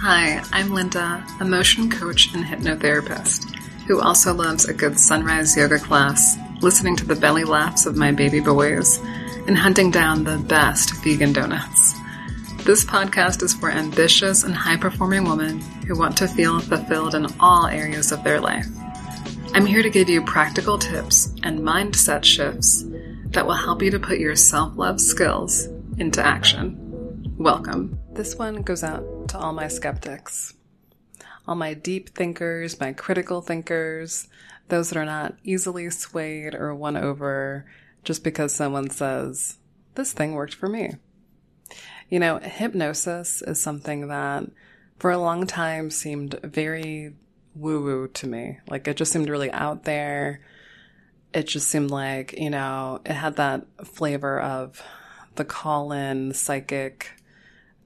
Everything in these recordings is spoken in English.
Hi, I'm Linda, a motion coach and hypnotherapist who also loves a good sunrise yoga class, listening to the belly laughs of my baby boys, and hunting down the best vegan donuts. This podcast is for ambitious and high performing women who want to feel fulfilled in all areas of their life. I'm here to give you practical tips and mindset shifts that will help you to put your self love skills into action. Welcome. This one goes out to all my skeptics, all my deep thinkers, my critical thinkers, those that are not easily swayed or won over just because someone says, this thing worked for me. You know, hypnosis is something that for a long time seemed very woo woo to me. Like it just seemed really out there. It just seemed like, you know, it had that flavor of the call in psychic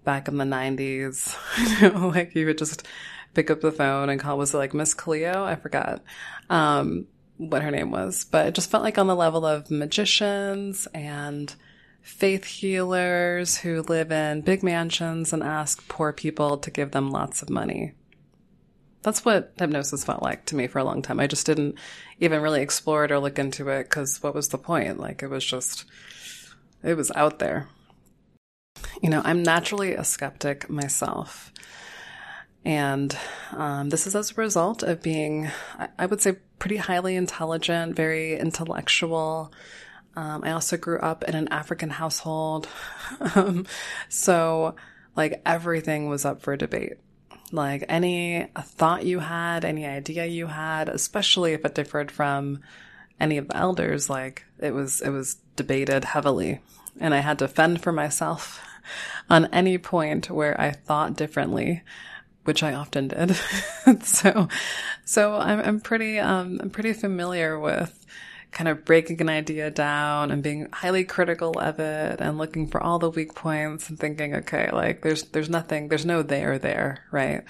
back in the 90s. you know, like you would just pick up the phone and call, was it like Miss Cleo? I forgot um, what her name was, but it just felt like on the level of magicians and faith healers who live in big mansions and ask poor people to give them lots of money. That's what hypnosis felt like to me for a long time. I just didn't even really explore it or look into it because what was the point? Like it was just, it was out there. You know, I'm naturally a skeptic myself. And um, this is as a result of being, I would say, pretty highly intelligent, very intellectual. Um, I also grew up in an African household. um, so, like, everything was up for debate. Like, any thought you had, any idea you had, especially if it differed from any of the elders, like, it was, it was debated heavily. And I had to fend for myself on any point where I thought differently, which I often did. so, so I'm, I'm pretty, um, I'm pretty familiar with kind of breaking an idea down and being highly critical of it and looking for all the weak points and thinking, okay, like there's, there's nothing, there's no there there, right?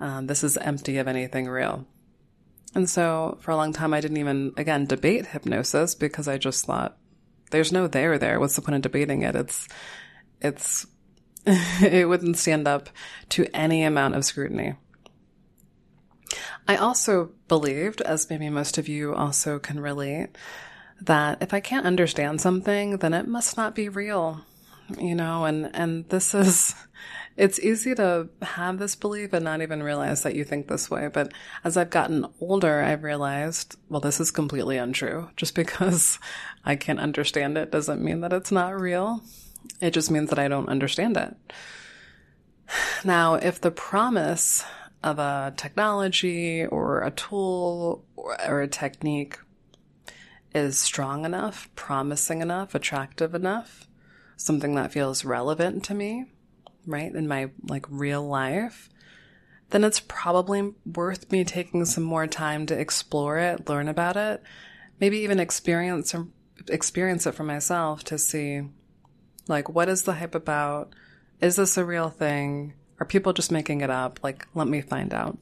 Um, this is empty of anything real. And so for a long time, I didn't even, again, debate hypnosis because I just thought there's no there there. What's the point of debating it? It's, it's, it wouldn't stand up to any amount of scrutiny. I also believed, as maybe most of you also can relate, that if I can't understand something, then it must not be real. You know, and, and this is, it's easy to have this belief and not even realize that you think this way. But as I've gotten older, I've realized, well, this is completely untrue. Just because I can't understand it doesn't mean that it's not real. It just means that I don't understand it. Now, if the promise of a technology or a tool or, a technique is strong enough, promising enough, attractive enough, something that feels relevant to me, right, in my like real life, then it's probably worth me taking some more time to explore it, learn about it, maybe even experience experience it for myself to see like what is the hype about? Is this a real thing? Are people just making it up? Like, let me find out.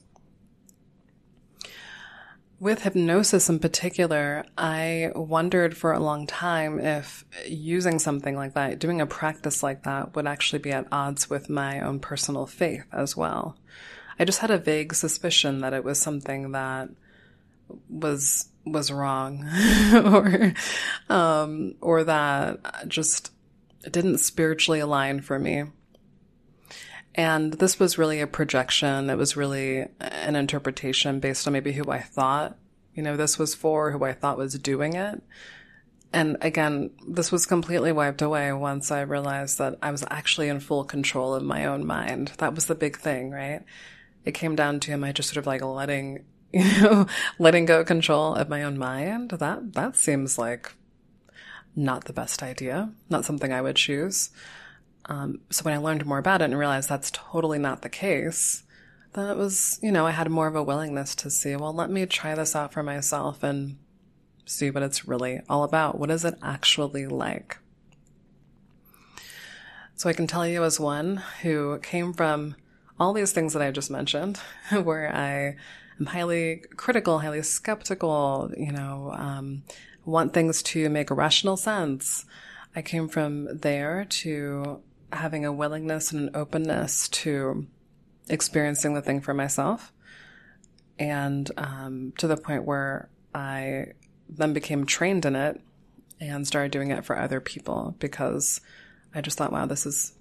With hypnosis in particular, I wondered for a long time if using something like that, doing a practice like that, would actually be at odds with my own personal faith as well. I just had a vague suspicion that it was something that was was wrong, or um, or that just didn't spiritually align for me. And this was really a projection. It was really an interpretation based on maybe who I thought, you know, this was for, who I thought was doing it. And again, this was completely wiped away once I realized that I was actually in full control of my own mind. That was the big thing, right? It came down to am I just sort of like letting, you know, letting go control of my own mind? That, that seems like not the best idea, not something I would choose. Um, so when I learned more about it and realized that's totally not the case, then it was, you know, I had more of a willingness to see, well, let me try this out for myself and see what it's really all about. What is it actually like? So I can tell you as one who came from all these things that I just mentioned, where I am highly critical, highly skeptical, you know, um, want things to make a rational sense. I came from there to having a willingness and an openness to experiencing the thing for myself. And um, to the point where I then became trained in it and started doing it for other people because I just thought, wow, this is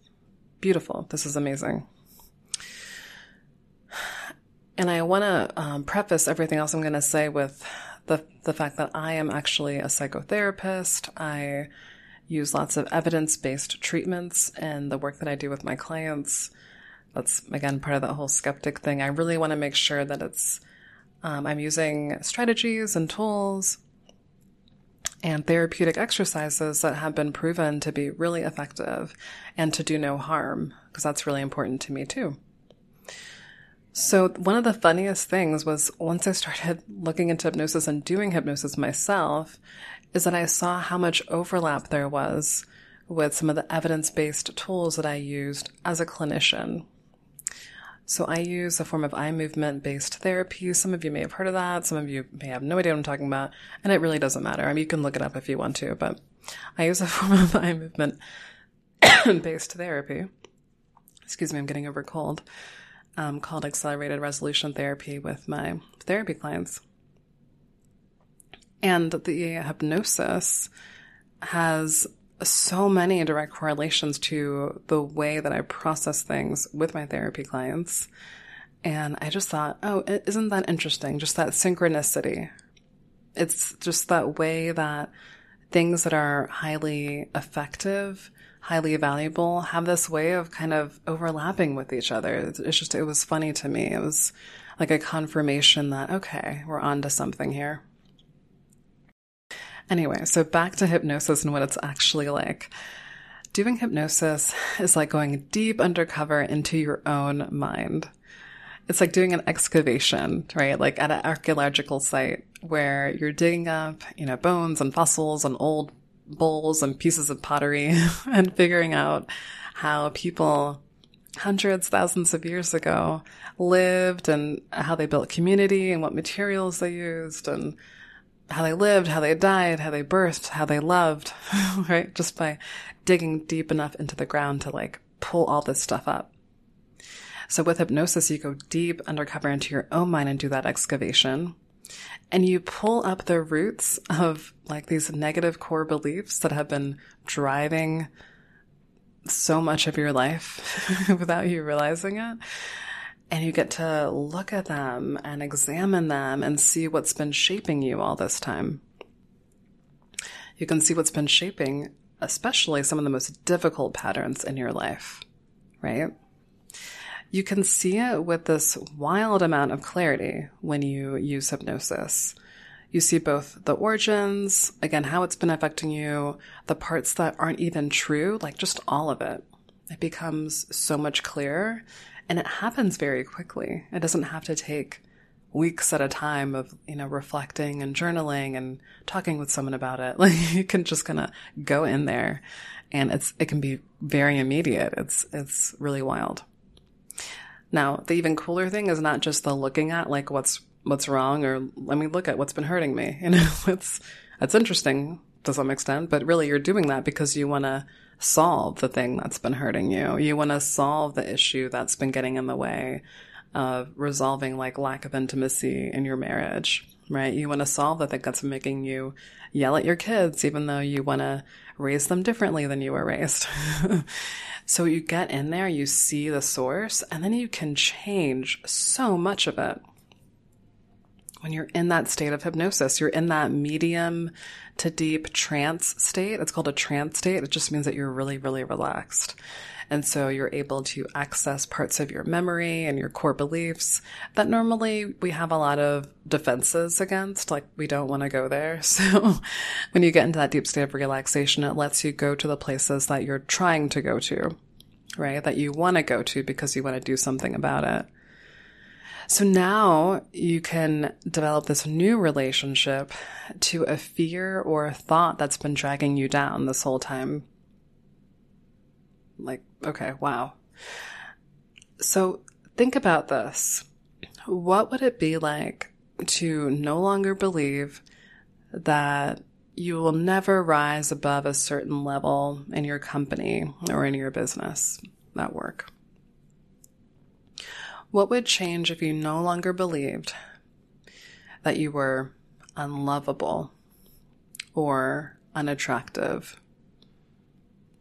beautiful. This is amazing. And I want to um, preface everything else I'm going to say with the the fact that I am actually a psychotherapist. I use lots of evidence based treatments and the work that I do with my clients. That's again part of that whole skeptic thing. I really want to make sure that it's um, I'm using strategies and tools and therapeutic exercises that have been proven to be really effective and to do no harm, because that's really important to me too. So, one of the funniest things was once I started looking into hypnosis and doing hypnosis myself, is that I saw how much overlap there was with some of the evidence based tools that I used as a clinician. So, I use a form of eye movement based therapy. Some of you may have heard of that. Some of you may have no idea what I'm talking about. And it really doesn't matter. I mean, you can look it up if you want to, but I use a form of eye movement based therapy. Excuse me, I'm getting over cold um, called Accelerated Resolution Therapy with my therapy clients. And the hypnosis has so many direct correlations to the way that I process things with my therapy clients. And I just thought, oh, isn't that interesting? Just that synchronicity. It's just that way that things that are highly effective highly valuable have this way of kind of overlapping with each other. It's just, it was funny to me. It was like a confirmation that, okay, we're on to something here. Anyway, so back to hypnosis and what it's actually like. Doing hypnosis is like going deep undercover into your own mind. It's like doing an excavation, right? Like at an archaeological site where you're digging up, you know, bones and fossils and old bowls and pieces of pottery and figuring out how people hundreds, thousands of years ago lived and how they built community and what materials they used and how they lived, how they died, how they birthed, how they loved, right? Just by digging deep enough into the ground to like pull all this stuff up. So with hypnosis, you go deep undercover into your own mind and do that excavation and you pull up the roots of like these negative core beliefs that have been driving so much of your life without you realizing it. And you get to look at them and examine them and see what's been shaping you all this time. You can see what's been shaping, especially some of the most difficult patterns in your life, right? You can see it with this wild amount of clarity when you use hypnosis. You see both the origins, again, how it's been affecting you, the parts that aren't even true, like just all of it. It becomes so much clearer and it happens very quickly. It doesn't have to take weeks at a time of, you know, reflecting and journaling and talking with someone about it. Like you can just kind of go in there and it's, it can be very immediate. It's, it's really wild. Now, the even cooler thing is not just the looking at like what's what's wrong or let me look at what's been hurting me. You know, it's it's interesting to some extent, but really you're doing that because you want to solve the thing that's been hurting you. You want to solve the issue that's been getting in the way of resolving like lack of intimacy in your marriage, right? You want to solve the thing that's making you yell at your kids, even though you want to raise them differently than you were raised. so you get in there, you see the source, and then you can change so much of it. When you're in that state of hypnosis, you're in that medium to deep trance state. It's called a trance state. It just means that you're really, really relaxed. And so you're able to access parts of your memory and your core beliefs that normally we have a lot of defenses against, like we don't want to go there. So when you get into that deep state of relaxation, it lets you go to the places that you're trying to go to, right? That you want to go to because you want to do something about it. So now you can develop this new relationship to a fear or a thought that's been dragging you down this whole time. Like, okay, wow. So think about this. What would it be like to no longer believe that you will never rise above a certain level in your company or in your business at work? What would change if you no longer believed that you were unlovable or unattractive,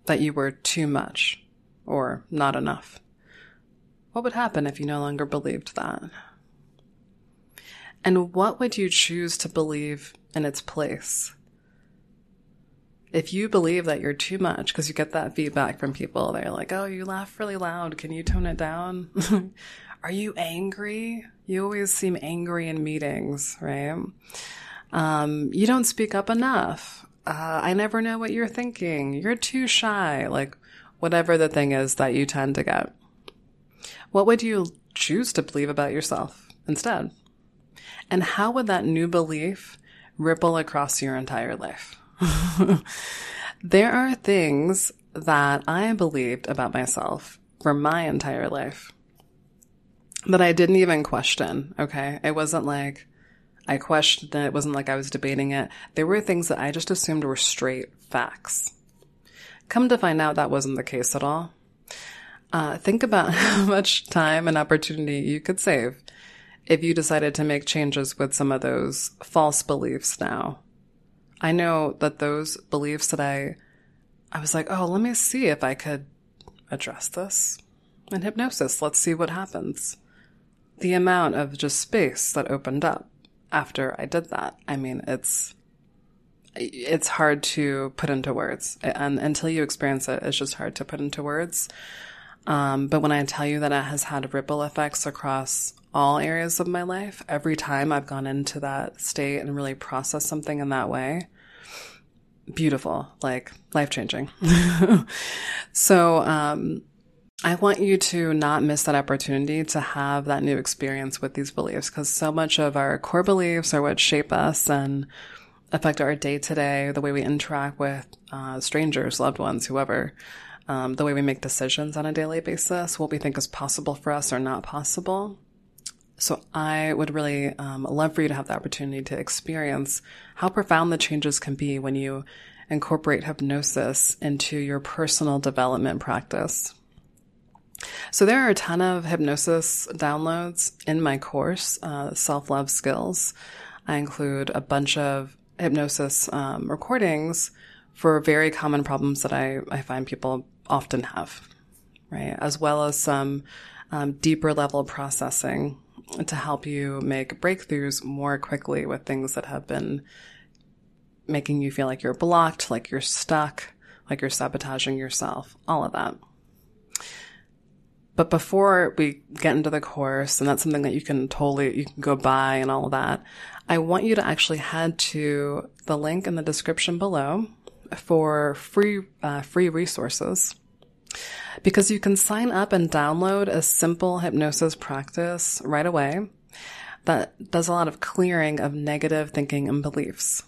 that you were too much or not enough? What would happen if you no longer believed that? And what would you choose to believe in its place? If you believe that you're too much, because you get that feedback from people, they're like, oh, you laugh really loud. Can you tone it down? Are you angry? You always seem angry in meetings, right? Um, you don't speak up enough. Uh, I never know what you're thinking. You're too shy. Like, whatever the thing is that you tend to get. What would you choose to believe about yourself instead? And how would that new belief ripple across your entire life? there are things that I believed about myself for my entire life that I didn't even question. Okay. It wasn't like I questioned it. It wasn't like I was debating it. There were things that I just assumed were straight facts. Come to find out that wasn't the case at all. Uh, think about how much time and opportunity you could save if you decided to make changes with some of those false beliefs now. I know that those beliefs that I, I was like, oh, let me see if I could address this in hypnosis. Let's see what happens. The amount of just space that opened up after I did that. I mean, it's, it's hard to put into words. And until you experience it, it's just hard to put into words. Um, but when I tell you that it has had ripple effects across all areas of my life, every time I've gone into that state and really processed something in that way, beautiful, like life changing. so, um, I want you to not miss that opportunity to have that new experience with these beliefs because so much of our core beliefs are what shape us and affect our day to day, the way we interact with uh, strangers, loved ones, whoever um, the way we make decisions on a daily basis, what we think is possible for us or not possible. So I would really um, love for you to have the opportunity to experience how profound the changes can be when you incorporate hypnosis into your personal development practice. So there are a ton of hypnosis downloads in my course, uh, Self Love Skills. I include a bunch of hypnosis um, recordings for very common problems that I, I find people often have, right? As well as some um, deeper level processing to help you make breakthroughs more quickly with things that have been making you feel like you're blocked, like you're stuck, like you're sabotaging yourself, all of that. But before we get into the course, and that's something that you can totally, you can go buy and all of that, I want you to actually head to the link in the description below for free, uh, free resources because you can sign up and download a simple hypnosis practice right away that does a lot of clearing of negative thinking and beliefs.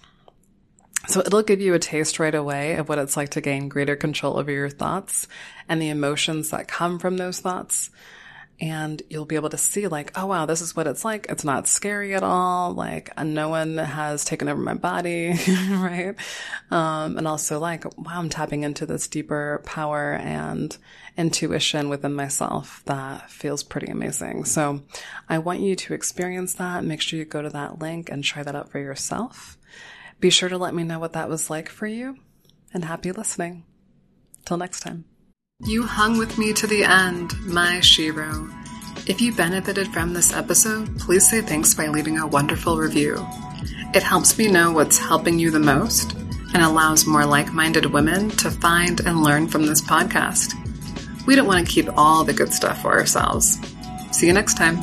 So it'll give you a taste right away of what it's like to gain greater control over your thoughts and the emotions that come from those thoughts and you'll be able to see like, oh wow, this is what it's like. It's not scary at all. Like no one has taken over my body, right? Um, and also like, wow, I'm tapping into this deeper power and intuition within myself that feels pretty amazing. So I want you to experience that. Make sure you go to that link and try that out for yourself. Be sure to let me know what that was like for you and happy listening. Till next time. You hung with me to the end, my shero. If you benefited from this episode, please say thanks by leaving a wonderful review. It helps me know what's helping you the most and allows more like minded women to find and learn from this podcast. We don't want to keep all the good stuff for ourselves. See you next time.